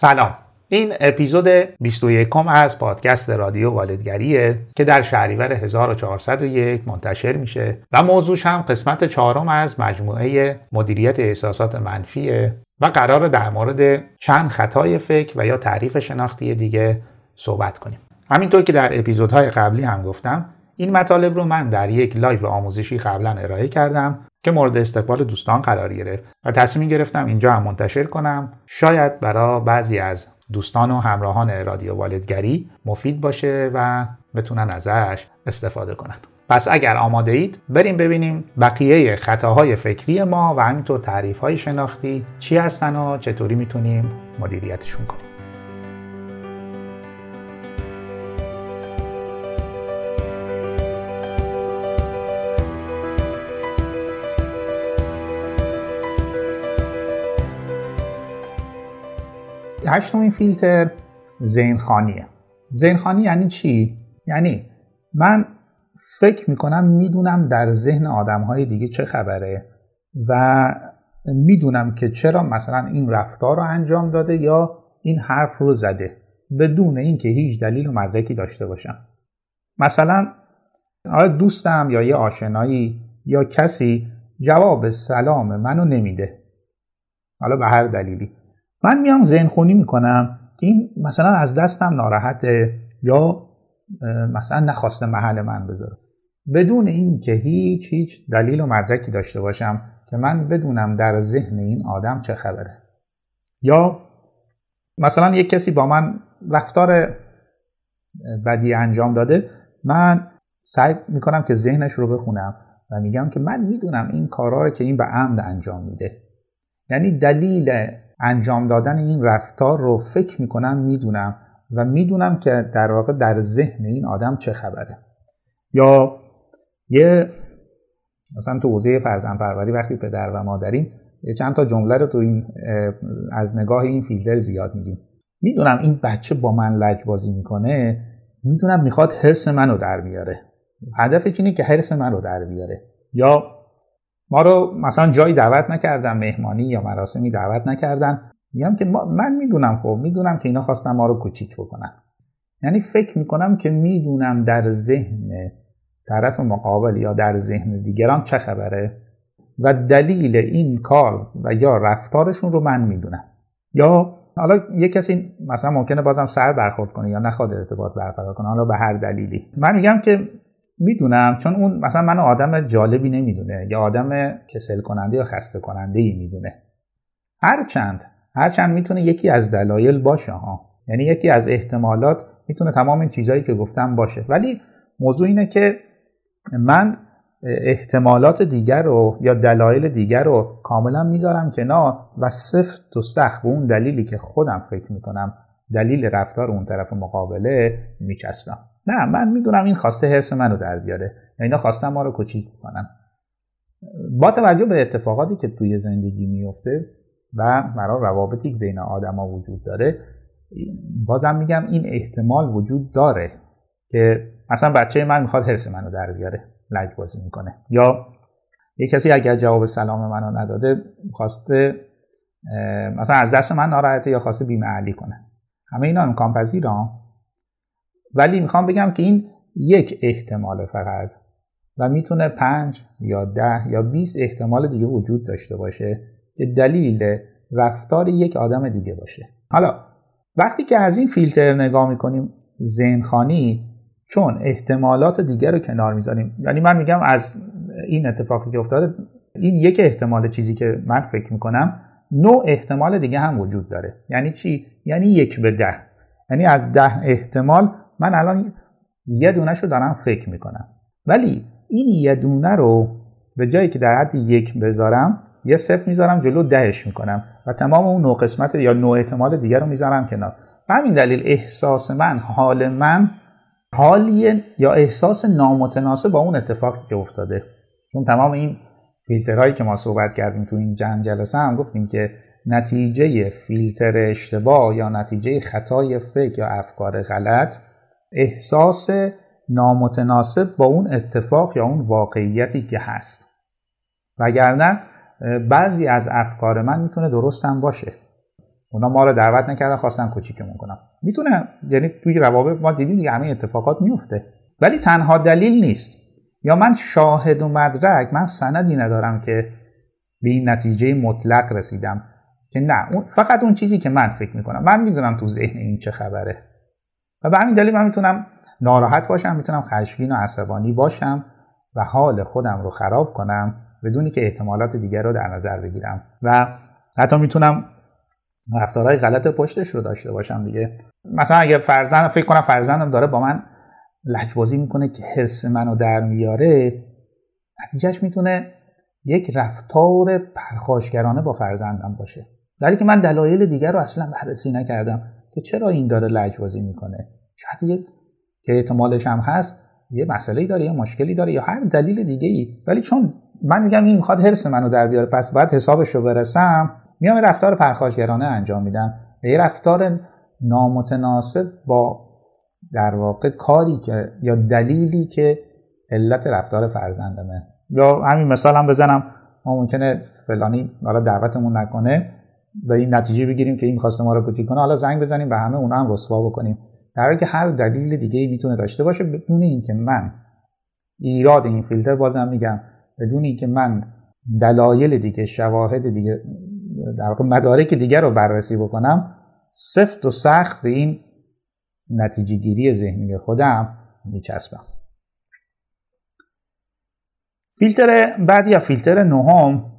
سلام. این اپیزود 21 از پادکست رادیو والدگریه که در شهریور 1401 منتشر میشه و موضوعش هم قسمت چهارم از مجموعه مدیریت احساسات منفیه و قراره در مورد چند خطای فکری و یا تحریف شناختی دیگه صحبت کنیم. همینطور که در اپیزودهای قبلی هم گفتم این مطالب رو من در یک لایو آموزشی قبلا ارائه کردم که مورد استقبال دوستان قرار گرفت و تصمیم گرفتم اینجا هم منتشر کنم. شاید برای بعضی از دوستان و همراهان رادیو والدگری مفید باشه و بتونن ازش استفاده کنن. پس اگر آماده اید بریم ببینیم بقیه خطاهای فکری ما و همینطور تعریف های شناختی چی هستن و چطوری می‌تونیم مدیریتشون کنیم. هشتمین فیلتر زینخانیه. زینخانی یعنی چی؟ یعنی من فکر می‌کنم می‌دونم در ذهن آدم های دیگه چه خبره و می‌دونم که چرا مثلا این رفتار رو انجام داده یا این حرف رو زده بدون اینکه هیچ دلیل و مدرکی داشته باشم. مثلا دوستم یا یه آشنایی یا کسی جواب سلام منو نمیده؟ حالا به هر دلیلی. من میام ذهن خونی می‌کنم. که این مثلا از دستم ناراحته یا مثلا نخواسته محل من بذاره. بدون اینکه هیچ هیچ دلیل و مدرکی داشته باشم که من بدونم در ذهن این آدم چه خبره. یا مثلا یک کسی با من رفتار بدی انجام داده من سعی می‌کنم که ذهنش رو بخونم و میگم که من می‌دونم این کارا که این به عمد انجام میده. یعنی دلیل انجام دادن این رفتار رو فکر می‌کنم می‌دونم و می‌دونم که در واقع در ذهن این آدم چه خبره. یا یه مثلا تو حوزه فرزند پروری وقتی پدر و مادریم چند تا جمله رو تو این از نگاه این فیلتر زیاد میگیم. می‌دونم این بچه با من لجبازی می‌کنه می‌دونم می‌خواد حرس منو در بیاره. هدفش اینه که حرس منو در بیاره. یا ما رو مثلا جایی دعوت نکردن مهمانی یا مراسمی دعوت نکردن. میگم که من می‌دونم خب می‌دونم که اینا خواستن ما رو کوچیک بکنن. یعنی فکر می‌کنم که می‌دونم در ذهن طرف مقابل یا در ذهن دیگران چه خبره و دلیل این کار و یا رفتارشون رو من می‌دونم. یا حالا یه کسی مثلا ممکنه بازم سر برخورد کنه یا نخواد ارتباط برقرار کنه حالا به هر دلیلی. من میگم که می‌دونم چون اون مثلا من آدم جالبی نمی‌دونه یا آدم کسل کننده یا خسته کننده ای می‌دونه. هرچند هرچند می‌تونه یکی از دلایل باشه ها. یعنی یکی از احتمالات می‌تونه تمام این چیزهایی که گفتم باشه. ولی موضوع اینه که من احتمالات دیگر رو یا دلایل دیگر رو کاملا می‌ذارم کنار و سفت و سخت به اون دلیلی که خودم فکر می‌کنم دلیل رفتار اون طرف مقابله میچسبم. نه من می‌دونم این خواسته حرس منو در بیاره. اینا خواستن ما رو کوچیک کنن. با توجه به اتفاقاتی که توی زندگی میفته و مرا روابطی که بین آدما وجود داره بازم میگم این احتمال وجود داره که مثلا بچه من می‌خواد حرس منو در بیاره لج بازی می‌کنه. یا یه کسی اگر جواب سلام منو نداده خواسته مثلا از دست من ناراحته یا خواسته بیمعلی کنه. همه اینا امکان پذیران ولی می‌خوام بگم که این یک احتمال فقط و می‌تونه پنج یا ده یا 20 احتمال دیگه وجود داشته باشه که دلیل رفتار یک آدم دیگه باشه. حالا وقتی که از این فیلتر نگاه می‌کنیم زنخانی چون احتمالات دیگر رو کنار می‌ذاریم. یعنی من میگم از این اتفاقی که افتاده این یک احتمال چیزی که من فکر می‌کنم نوع احتمال دیگه هم وجود داره. یعنی چی؟ یعنی یک به ده. یعنی از ده احتمال من الان یه دونش رو دارم فکر می‌کنم. ولی این یه دونه رو به جایی که در حد یک بذارم یه صفر می‌ذارم جلو دهش می‌کنم و تمام اون نوع قسمت یا نوع احتمال دیگر رو می‌ذارم کنار. همین دلیل احساس من حال من حالیه یا احساس نامتناسب با اون اتفاقی که افتاده. چون تمام این فیلترهایی که ما صحبت کردیم تو این جنگ جلسه هم گفتیم که نتیجه فیلتر اشتباه یا نتیجه خطای فکر یا افکار غلط احساس نامتناسب با اون اتفاق یا اون واقعیتی که هست. وگرنه بعضی از افکار من می‌تونه درستم باشه. اونا ما رو دعوت نکردن خواستن کوچیکمون کنم. می‌تونه یعنی توی روابط ما دیدیم دیگه همه اتفاقات میفته ولی تنها دلیل نیست. یا من شاهد و مدرک من سندی ندارم که به این نتیجه مطلق رسیدم. که نه فقط اون چیزی که من فکر می‌کنم. من می‌دونم تو ذهن این چه خبره. و به همین دلیل من می‌تونم ناراحت باشم می‌تونم خشمگین و عصبانی باشم و حال خودم رو خراب کنم بدونی که احتمالات دیگر رو در نظر بگیرم. و حتی می‌تونم رفتارهای غلط پشتش رو داشته باشم دیگه. مثلا اگه فرزند فکر کنم فرزندم داره با من لجبازی می‌کنه که حرس منو در میاره نتیجهش می‌تونه یک رفتار پرخاشگرانه با فرزندم باشه. در که من دلایل دیگر رو اصلا بررسی نکردم. که چرا این داره لجبازی می‌کنه؟ شاید یه که احتمالش هم هست یه مسئله داره یا مشکلی داره یا هر دلیل دیگه ای ولی چون من میگم این می‌خواد حرس منو در بیاره پس باید حسابش رو برسم. میام رفتار پرخاشگرانه انجام میدم. یه رفتار نامتناسب با در واقع کاری که یا دلیلی که علت رفتار فرزندمه. یا همین مثال هم بزنم. ما ممکنه فلانی حالا دعوتمون نکنه. به این نتیجه بگیریم که این می‌خواسته ما رو کوچیک کنه. حالا زنگ بزنیم به همه اونا هم رسوا بکنیم. در حالی که هر دلیل دیگه ای می‌تونه داشته باشه بدون اینکه من ایراد این فیلتر بازم میگم بدون اینکه من دلایل دیگه شواهد دیگه در واقع مدارک دیگر رو بررسی بکنم سفت و سخت به این نتیجه گیری ذهنی خودم میچسبم. فیلتر بعد یا فیلتر نهم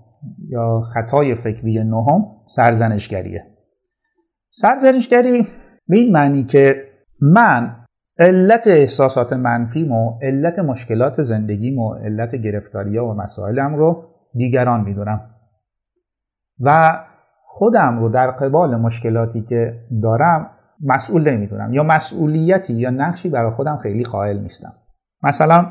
یا خطای فکری نهم سرزنشگریه. سرزنشگری به این معنی که من علت احساسات منفیم و علت مشکلات زندگیم و علت گرفتاری و مسائلم رو دیگران می‌دونم. و خودم رو در قبال مشکلاتی که دارم مسئول نمی‌دونم یا مسئولیتی یا نقشی برای خودم خیلی قائل نیستم. مثلا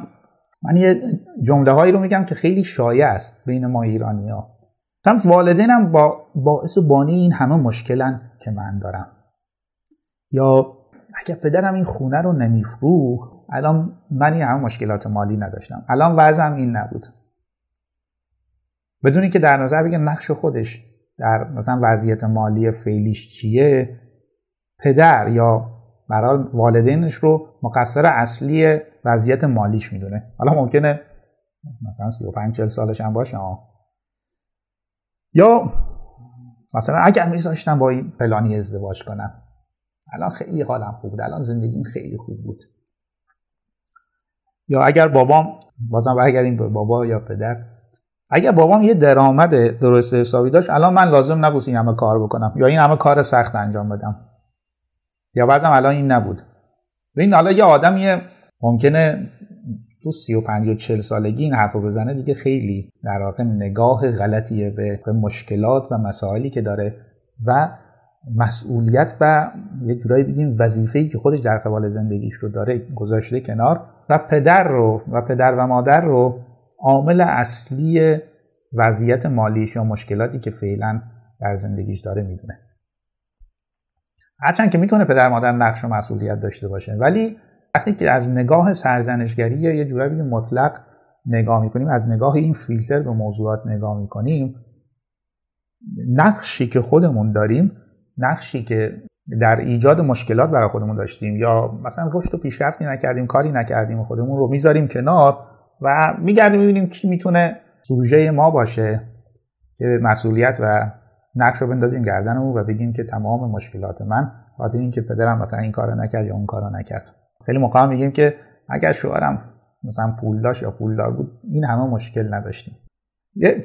من یه جمله هایی رو میگم که خیلی شایع است بین ما ایرانی ها مثلا والدینم با باعث بانی این همه مشکلن که من دارم. یا اگر پدرم این خونه رو نمیفروخت الان من این همه مشکلات مالی نداشتم. الان وضعم این نبود. بدونی که در نظر بگه نقش خودش در مثلا وضعیت مالی فعلیش چیه پدر یا برای والدینش رو مقصر اصلی وضعیت مالیش می‌دونه. حالا ممکنه مثلا 35 40 سالش هم باشه یا مثلا اگر میذاشتم با این پلانی ازدواج کنم. الان خیلی حالم خوب بود. الان زندگیم خیلی خوب بود. یا اگر بابام بازم برگردیم به بابا یا پدر. اگر بابام یه درآمد درست حسابی داشت الان من لازم نبود این همه کار بکنم. یا این همه کار سخت انجام بدم. یا بعضم الان این نبود. ببین حالا یه آدمیه ممکنه تو 35 و 40 سالگی این حرف بزنه دیگه خیلی در واقع نگاه غلطیه به مشکلات و مسائلی که داره و مسئولیت و یه جورایی بگیم وظیفه‌ای که خودش در قبال زندگیش رو داره گذاشته کنار و پدر رو و پدر و مادر رو عامل اصلی وضعیت مالیش یا مشکلاتی که فعلا در زندگیش داره می‌دونه. هرچند که می‌تونه پدر مادر نقش و مسئولیت داشته باشه ولی وقتی که از نگاه سرزنشگری یا یه جورایی مطلق نگاه می‌کنیم از نگاه این فیلتر به موضوعات نگاه می‌کنیم نقشی که خودمون داریم نقشی که در ایجاد مشکلات برای خودمون داشتیم یا مثلا رشد و پیشرفتی نکردیم کاری نکردیم خودمون رو می‌ذاریم کنار و میگردیم می‌بینیم کی می‌تونه سوژه ما باشه که مسئولیت و نقش رو بندازیم گردنمون و بگیم که تمام مشکلات من خاطر اینکه پدرم مثلا این کارو نکرد یا اون کارو نکرد. خیلی موقع میگیم که اگر شوهرم مثلا پول یا پولدار بود این همه مشکل نداشتیم.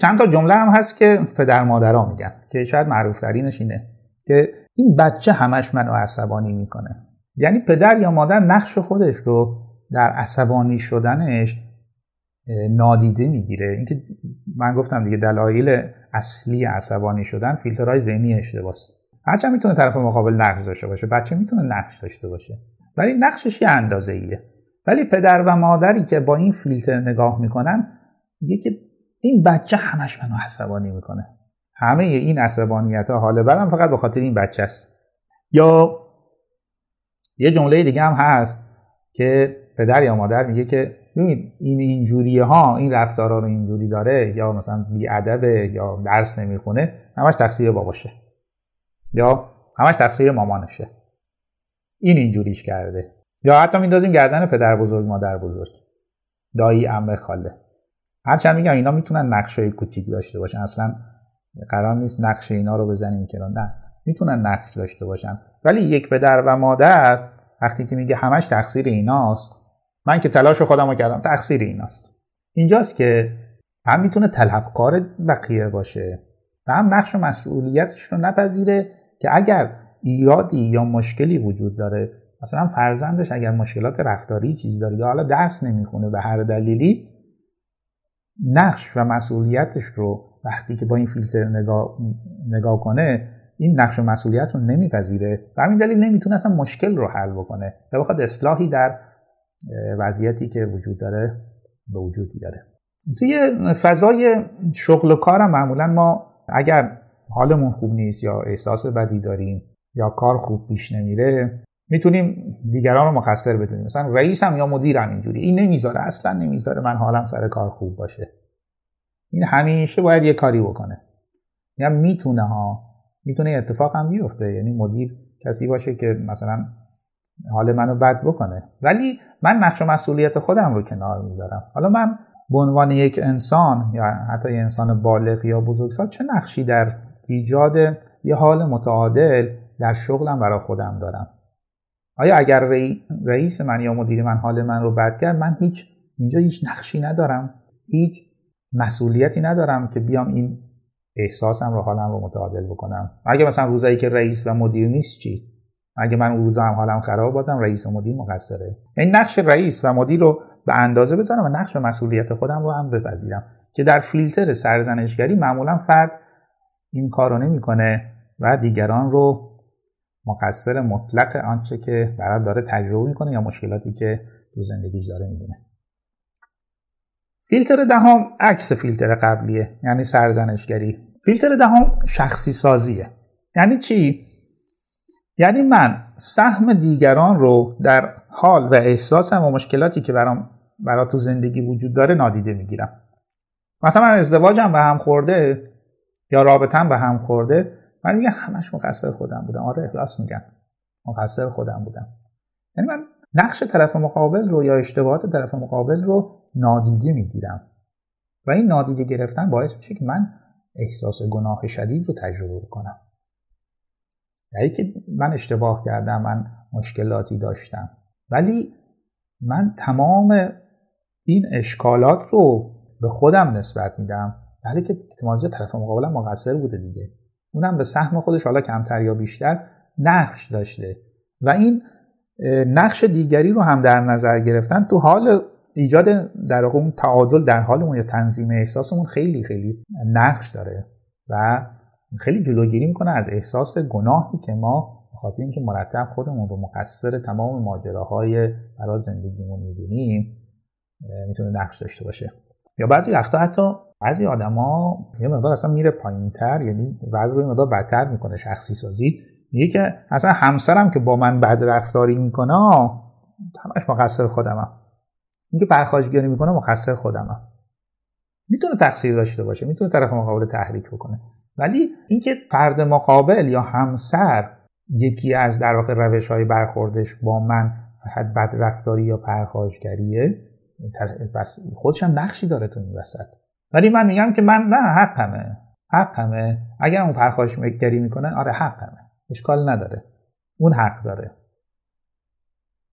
چند تا جمله هم هست که پدر مادرها میگن که شاید معروف ترینش اینه که این بچه همش منو عصبانی می‌کنه. یعنی پدر یا مادر نقش خودش رو در عصبانی شدنش نادیده می‌گیره. اینکه من گفتم دیگه دلایل اصلی عصبانی شدن فیلترهای ذهنی اشتباس هرچند می‌تونه طرف مقابل نقش داشته باشه بچه می‌تونه نقش داشته باشه. ولی نقشش یه اندازه ایه ولی پدر و مادری که با این فیلتر نگاه می‌کنن میگه که این بچه همش منو عصبانی می‌کنه. همه این عصبانیت ها حال برم فقط به خاطر این بچه است. یا یه جمله دیگه هم هست که پدر یا مادر میگه که ببین این اینجوری ها این رفتارا رو اینجوری داره یا مثلا ادبه یا درس نمی‌خونه همش تقصیر باباشه. یا همش تقصیر مامانشه. این اینجوریش کرده. یا حتی میندازیم گردن پدر بزرگ مادر بزرگ. دایی عمه خاله. هرچند میگم اینا می‌تونن نقشه کوچیک داشته باشن. اصلا قرار نیست نقش اینا رو بزنیم که نه می‌تونن نقش داشته باشن. ولی یک پدر و مادر وقتی که میگه همش تقصیر ایناست من که تلاش خودم رو کردم تقصیر ایناست. اینجاست که هم می‌تونه طلبکار بقیه باشه و هم نقش مسئولیتش رو نپذیره که اگر ایرادی یا مشکلی وجود داره؟ مثلا فرزندش اگر مشکلات رفتاری چیزی داره یا حالا درس نمی‌خونه به هر دلیلی نقش و مسئولیتش رو وقتی که با این فیلتر نگاه, نگاه کنه این نقش و مسئولیت رو نمیپذیره و همین دلیل نمی‌تونه اصلا مشکل رو حل بکنه و بخواد اصلاحی در وضعیتی که وجود داره به وجود بیاره. توی فضای شغل و کارم معمولا ما اگر حالمون خوب نیست یا احساس بدی داریم یا کار خوب پیش نمیره می‌تونیم دیگران رو مقصر بدونیم. مثلا رئیسم یا مدیرم اینجوری. این نمی‌ذاره اصلا نمی‌ذاره من حالم سر کار خوب باشه. این همیشه باید یه کاری بکنه. یا می‌تونه ها می‌تونه اتفاق هم بیفته. یعنی مدیر کسی باشه که مثلا حال منو بد بکنه. ولی من نقش مسئولیت خودم رو کنار می‌ذارم. حالا من به عنوان یک انسان یا حتی یه انسان بالغ یا بزرگسال چه نقشی در ایجاد یه حال متعادل در شغلم برای خودم دارم. آیا اگر رئیس من یا مدیر من حال من رو بد کرد من هیچ اینجا هیچ نقشی ندارم. هیچ مسئولیتی ندارم که بیام این احساسم رو حالم رو متعادل بکنم. اگه مثلا روزایی که رئیس و مدیر نیست چی؟ اگه من اون روزا هم حالم خراب بازم رئیس و مدیر مقصره؟ این نقش رئیس و مدیر رو به اندازه بذارم و نقش مسئولیت خودم رو هم بپذیرم. که در فیلتر سرزنشگری معمولا فرد این کار رو نمی‌کنه و دیگران رو مقصر مطلق آنچه که برای داره تجربه می‌کنه یا مشکلاتی که تو زندگیش داره می‌دونه. فیلتر دهم عکس فیلتر قبلیه یعنی سرزنشگری. فیلتر دهم شخصی سازیه. یعنی چی؟ یعنی من سهم دیگران رو در حال و احساسم و مشکلاتی که برام برا تو زندگی وجود داره نادیده می‌گیرم. مثلا من ازدواجم به هم خورده یا رابطم به هم خورده من میگم همش مقصر خودم بودم. آره راست میگم. مقصر خودم بودم. یعنی من نقش طرف مقابل رو یا اشتباهات طرف مقابل رو نادیده می‌گیرم. و این نادیده گرفتن باعث میشه که من احساس گناه شدید رو تجربه کنم یعنی که من اشتباه کردم من مشکلاتی داشتم. ولی من تمام این اشکالات رو به خودم نسبت میدم. ولی که احتمال طرف مقابلم مقصر بوده دیگه. اونم به سهم خودش حالا کمتر یا بیشتر نقش داشته. و این نقش دیگری رو هم در نظر گرفتن تو حال ایجاد در واقع اون تعادل در حالمون یا تنظیم احساسمون خیلی خیلی نقش داره و خیلی جلوگیری می‌کنه از احساس گناهی که ما خاطر اینکه مرتب خودمون رو مقصر تمام ماجراهای برای زندگیمون می‌دونیم می‌تونه نقش داشته باشه. یا بعضی وقتا حتی بعضی آدما یه مقدار اصلا میره پایینتر یعنی بعضی رو مقدار بدتر می‌کنه شخصی سازی میگه که اصلا همسرم که با من بد رفتاری می‌کنه همش مقصر خودمم اینکه پرخاشگری می‌کنه مقصر خودمم می‌تونه تقصیر داشته باشه می‌تونه طرف مقابل تحریک بکنه. ولی اینکه فرد مقابل یا همسر یکی از در واقع روش های برخوردش با من حد بد رفتاری یا پرخاشگریه خودش هم نقشی داره تو این وسط. ولی من میگم که من نه حقمه. حقمه. اگر اون پرخاشگری می‌کنه آره حقمه. اشکال نداره. اون حق داره.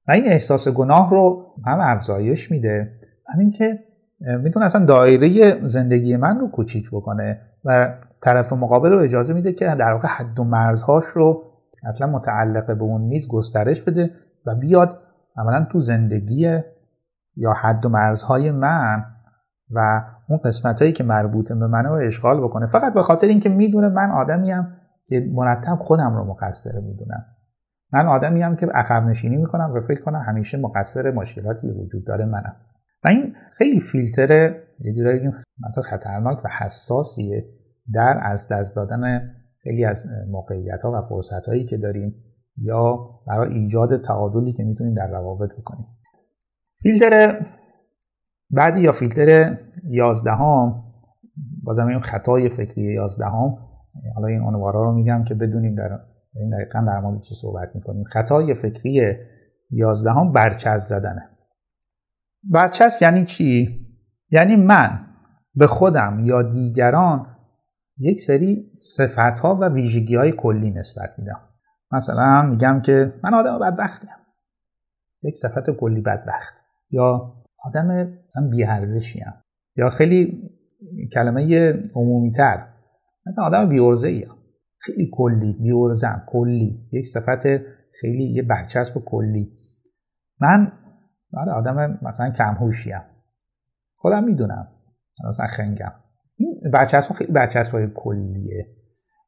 و این احساس گناه رو هم افزایش میده. همین که می‌تونه اصلا دایره زندگی من رو کوچیک بکنه و طرف مقابل رو اجازه میده که در واقع حد و مرزهاش رو اصلا متعلق به اون نیز گسترش بده و بیاد عملا تو زندگی یا حد و مرزهای من و اون قسمت هایی که مربوط به منه رو اشغال بکنه. فقط به خاطر اینکه می‌دونه من آدمیم که مرتب خودم رو مقصر می‌دونم. من آدمی هم که عقب نشینی می‌کنم و فکر کنم همیشه مقصر مشکلاتی وجود داره منم. و این خیلی فیلتر یه جورایی خطرناک و حساسیه در از دست دادن خیلی از موقعیت ها و فرصت هایی که داریم یا برای ایجاد تعادلی که می‌تونیم در روابط بکنیم. فیلتر بعدی یا فیلتر یازدهم بازم این خطای فکری یازدهم حالا این عنوارا رو میگم که بدونیم در این دقیقا در مورد چی صحبت می‌کنیم. خطای فکری یازدهم برچسب زدنه. برچسب یعنی چی؟ یعنی من به خودم یا دیگران یک سری صفت ها و ویژگی های کلی نسبت میدم مثلا میگم که من آدم بدبختیم یک صفت کلی بدبخت. یا آدم مثلا بیارزشیم یا خیلی کلمه عمومیتر. مثلا آدم بیورزه ایم خیلی کلی بیورزم کلی. یک صفت خیلی یه برچسب کلی. من آدم مثلا کمهوشیم خودم می‌دونم. مثلا خنگم. این برچسب خیلی برچسب کلیه.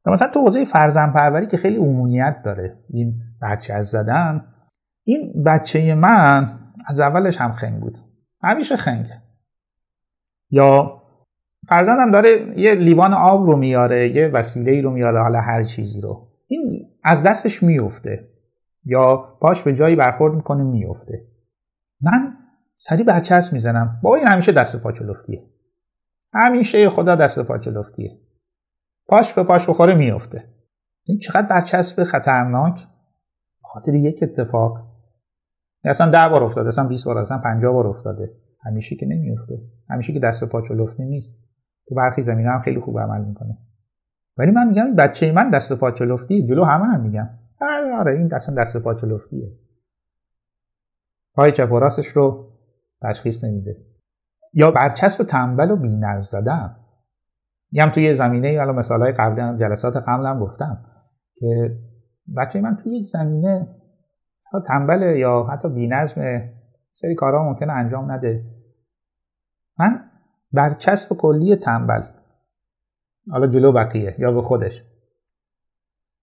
مثلا تو حوزه فرزن پروری که خیلی عمومیت داره. این بچه از زدن. این بچه من از اولش هم خنگ بود. همیشه خنگه یا فرزندم داره یه لیوان آب رو میاره یه وسیله رو میاره حالا هر چیزی رو. این از دستش میفته. یا پاش به جایی برخورد می‌کنه میفته. من سری برچسب می‌زنم. بابا این همیشه دست چلفتیه همیشه خدا دست چلفتیه پاش به پاش بخوره میفته. این چقدر برچسب خطرناک؟ خاطر یک اتفاق. اصلا ده بار افتاده اصلا 20 بار اصلا 50 بار افتاده. همیشه که نمیفته همیشه که دست پا چلفتی نیست. تو برخی زمینه هم خیلی خوب عمل می‌کنه. ولی من میگم بچه من دست پا چلفتی جلو همه هم میگم. آره, آره، این دست دست پا چلفتیه پای چپ و راستش رو تشخیص نمیده. یا برچسب تنبل و بی‌نظم زدن. میگم توی زمینه حالا مثالهای قبلی هم جلسات قبل هم گفتم که بچه من توی یک زمینه تنبله یا حتی بی‌نظم سری کارها ممکنه انجام نده. من برچسب کلی تنبل. حالا جلو بقیه یا به خودش.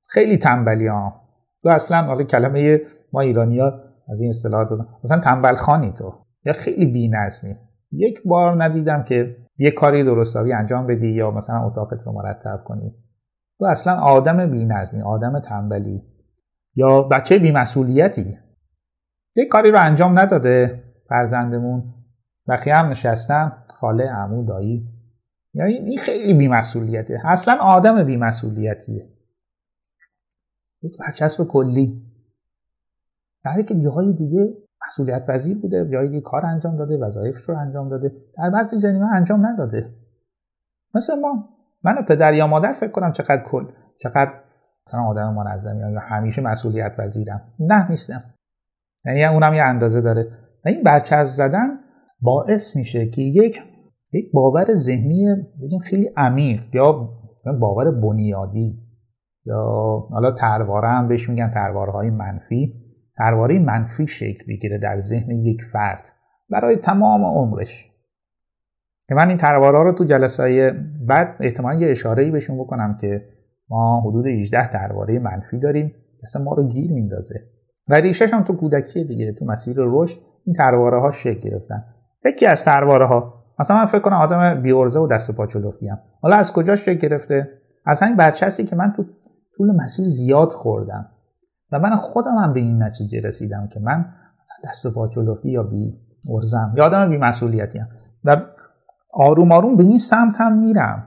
خیلی تنبلی ها تو اصلا حالا کلمه ما ایرانی ها از این اصطلاحات مثلا تنبل خانی تو. یا خیلی بی‌نظمی. یک بار ندیدم که یه کاری درستاوی انجام بدی یا مثلا اتاقت رو مرتب کنی. تو اصلا آدم بی‌نظمی آدم تنبلی. یا بچه بیمسئولیتی؟ یه کاری رو انجام نداده فرزندمون. بقیه هم نشستن. خاله عمو دایی. یعنی این خیلی بیمسئولیته. اصلا آدم بیمسئولیتیه. یک برچسب کلی. در که جاهای دیگه مسئولیت پذیر بوده جایی دیگه کار انجام داده وظایفش رو انجام داده. در بعضی زمینه انجام نداده. مثل ما. من پدر یا مادر فکر کنم چقدر کل چقدر مثلا آدم منظمی یا همیشه مسئولیت پذیرم. نه نیستم. یعنی اونم یه اندازه داره. و این برچسب زدن باعث میشه که یک یک باور ذهنی بگیم خیلی عمیق یا باور بنیادی یا حالا ترواره هم بهش میگن ترواره های منفی. ترواره منفی شکل بگیره در ذهن یک فرد برای تمام عمرش. که من این ترواره رو تو جلسه بعد احتمال یه اشاره بهشون بکنم که ما حدود 18 ترواره منفی داریم. اصلا ما رو گیر میندازه. و ریشش هم تو کودکی دیگه تو مسیر رشد این ترواره ها شکل گرفتن. یکی از ترواره ها مثلا من فکر کنم آدم بیورزه و دست پا چلفتی حالا از کجا شکل گرفته؟ از همین برچسبی که من تو طول مسیر زیاد خوردم. و من خودم هم به این نتیجه رسیدم که من دست پا یا بی ارزم یا آدم بی مسئولیتی هم. و آروم آروم به این سمت هم میرم.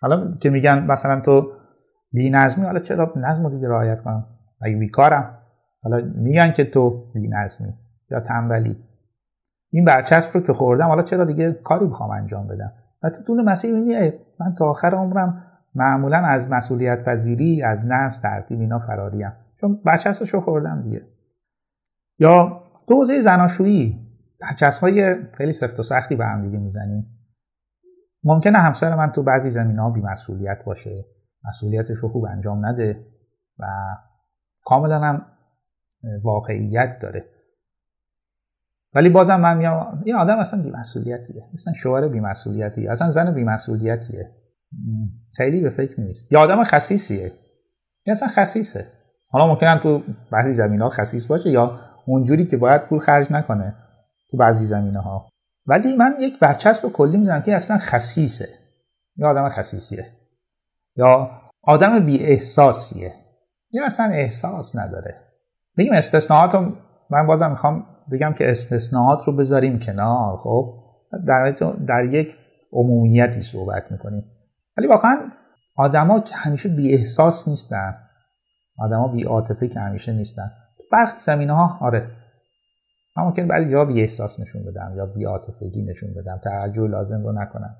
حالا که میگن مثلا تو بی نظمی حالا چرا نظم رو دیگه رعایت کنم؟ اگه بیکارم؟ حالا میگن که تو بی نظمی یا تنبلی. این برچسب رو که خوردم حالا چرا دیگه کاری بخوام انجام بدم؟ و تو طول مسیر من تا آخر عمرم معمولا از مسئولیت پذیری از نظم ترتیب اینا فراریم. چون برچسبش رو خوردم دیگه. یا تو زناشویی. برچسب های خیلی سفت و سختی به هم دیگه می‌زنیم. ممکنه همسر من تو بعضی زمین ها بیمسئولیت باشه. مسئولیتش رو خوب انجام نده و کاملا هم واقعیت داره. ولی بازم من میام این آدم اصلا بیمسئولیتیه. اصلا شوهر بیمسئولیتیه. اصلا زن بیمسئولیتیه. خیلی به فکر نیست یا آدم خصیصیه. یا اصلا خصیصه. حالا ممکنه تو بعضی زمین ها خصیص باشه یا اونجوری که باید پول خرج نکنه تو بعضی زمینه ها ولی من یک برچسب کلی می‌زنم که اصلا خصیصه. یا آدم خصیصیه. یا آدم بی احساسیه یا اصلا احساس نداره. بگیم استثناءات رو من بازم می‌خوام بگم که استثناءات رو بذاریم کنار خب؟ در, در یک عمومیتی صحبت می‌کنیم. ولی واقعا آدما که همیشه بی احساس نیستن آدما بی عاطفه که همیشه نیستن. برخی زمینه ها آره. اما که بعضی جا بی احساس نشون بدم یا بی عاطفگی نشون بدم توجه لازم رو نکنم.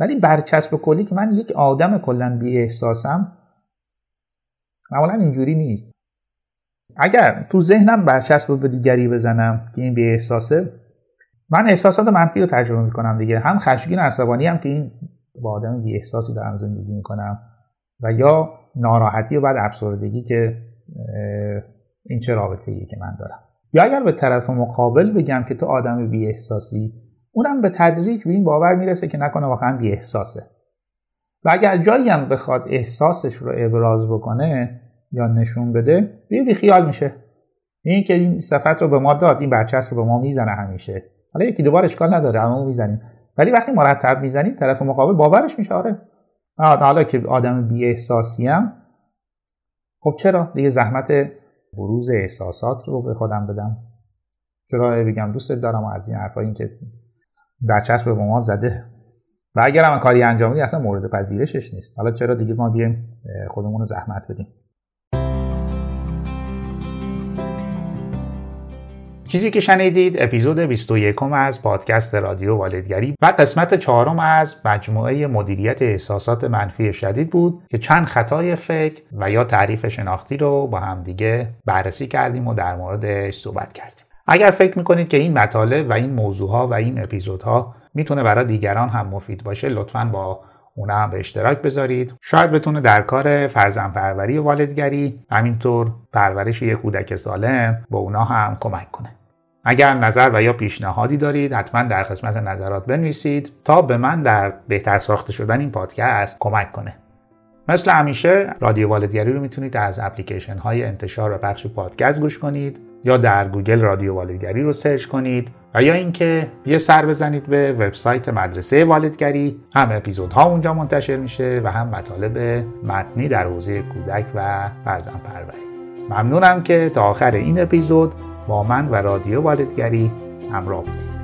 ولی برچسب کلی که من یک آدم کلا بی احساسم معمولا اینجوری نیست. اگر تو ذهنم برچسب به دیگری بزنم که این بی احساسه من احساسات منفی رو تجربه می‌کنم دیگه. هم خشمگین عصبانی هم که این با آدم بی احساسی دارم زندگی می‌کنم و یا ناراحتی و بعد افسردگی که این چه رابطه که من دارم. یا اگر به طرف مقابل بگم که تو آدم بی احساسی اونم به تدریج به این باور می‌رسه که نکنه واقعا بی احساسه و اگر جایی هم بخواد احساسش رو ابراز بکنه یا نشون بده بی خیال میشه. این که این صفت رو به ما داد این برچسب رو به ما می‌زنه همیشه. حالا یکی دوبار اشکال نداره اما می‌زنیم. ولی وقتی مرتب می‌زنیم طرف مقابل باورش میشه آره. حالا که آدم بی احساسی هم خب چرا؟ دیگه زحمت بروز احساسات رو به خودم بدم. چرا؟ بگم دوست دارم از این حرفا این که برچسب به ما زده. و اگر هم کاری انجام بدی اصلا مورد پذیرشش نیست. حالا چرا دیگه ما بیایم خودمون رو زحمت بدیم؟ چیزی که شنیدید اپیزود 21 از پادکست رادیو والدگری و قسمت چهارم از مجموعه مدیریت احساسات منفی شدید بود که چند خطای فکر و یا تعریف شناختی رو با هم دیگه بررسی کردیم و در موردش صحبت کردیم. اگر فکر می‌کنید که این مطالب و این موضوعها و این اپیزودها می‌تونه برای دیگران هم مفید باشه لطفا با اونا هم به اشتراک بذارید. شاید بتونه در کار فرزند پروری و والدگری همینطور پرورش یک کودک سالم به اونا هم کمک کنه. اگر نظر و یا پیشنهادی دارید حتما در قسمت نظرات بنویسید تا به من در بهتر ساخته شدن این پادکست کمک کنه. مثل همیشه رادیو والدگری رو می‌تونید از اپلیکیشن های انتشار و پخش پادکست گوش کنید. یا در گوگل رادیو والدگری رو سرچ کنید و یا اینکه یه سر بزنید به وبسایت مدرسه والدگری. هم اپیزودها اونجا منتشر میشه و هم مطالب متنی در حوزه کودک و فرزند پروری. ممنونم که تا آخر این اپیزود با من و رادیو والدگری همراه بودید.